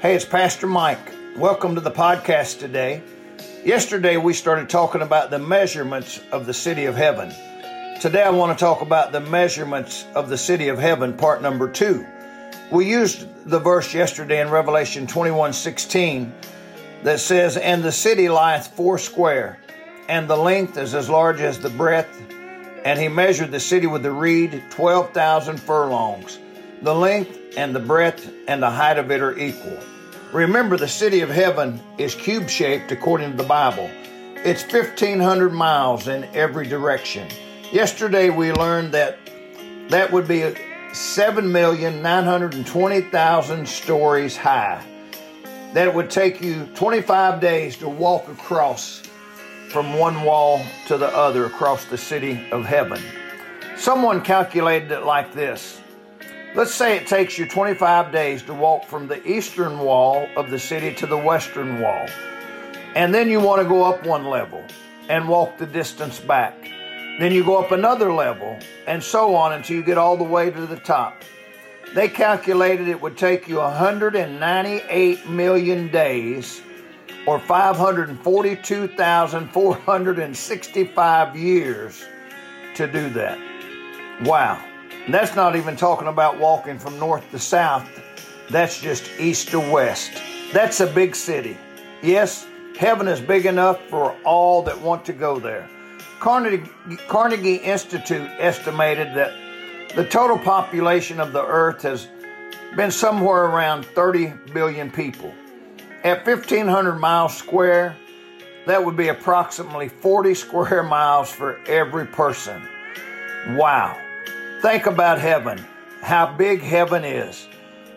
Hey, it's Pastor Mike. Welcome to the podcast today. Yesterday we started talking about the measurements of the city of heaven. Today I want to talk about the measurements of the city of heaven, part number two. We used the verse yesterday in Revelation 21 16 that says, And the city lieth four square, and the length is as large as the breadth. And he measured the city with the reed, 12,000 furlongs. The length and the breadth and the height of it are equal. Remember, the city of heaven is cube shaped according to the Bible. It's 1,500 miles in every direction. Yesterday we learned that that would be 7,920,000 stories high. That it would take you 25 days to walk across from one wall to the other across the city of heaven. Someone calculated it like this Let's say it takes you 25 days to walk from the eastern wall of the city to the western wall. And then you want to go up one level and walk the distance back. Then you go up another level and so on until you get all the way to the top. They calculated it would take you 198 million days or 542,465 years to do that. Wow. That's not even talking about walking from north to south. That's just east to west. That's a big city. Yes, heaven is big enough for all that want to go there. Carnegie, Carnegie Institute estimated that the total population of the earth has been somewhere around 30 billion people. At 1,500 miles square, that would be approximately 40 square miles for every person. Wow. Think about heaven, how big heaven is.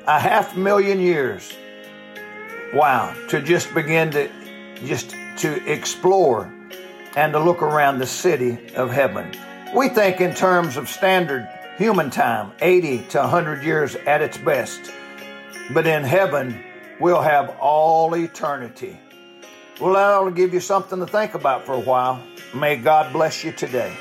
A half million years. Wow, to just begin to just to explore and to look around the city of heaven. We think in terms of standard human time, 80 to 100 years at its best. But in heaven, we'll have all eternity. Well, that'll give you something to think about for a while. May God bless you today.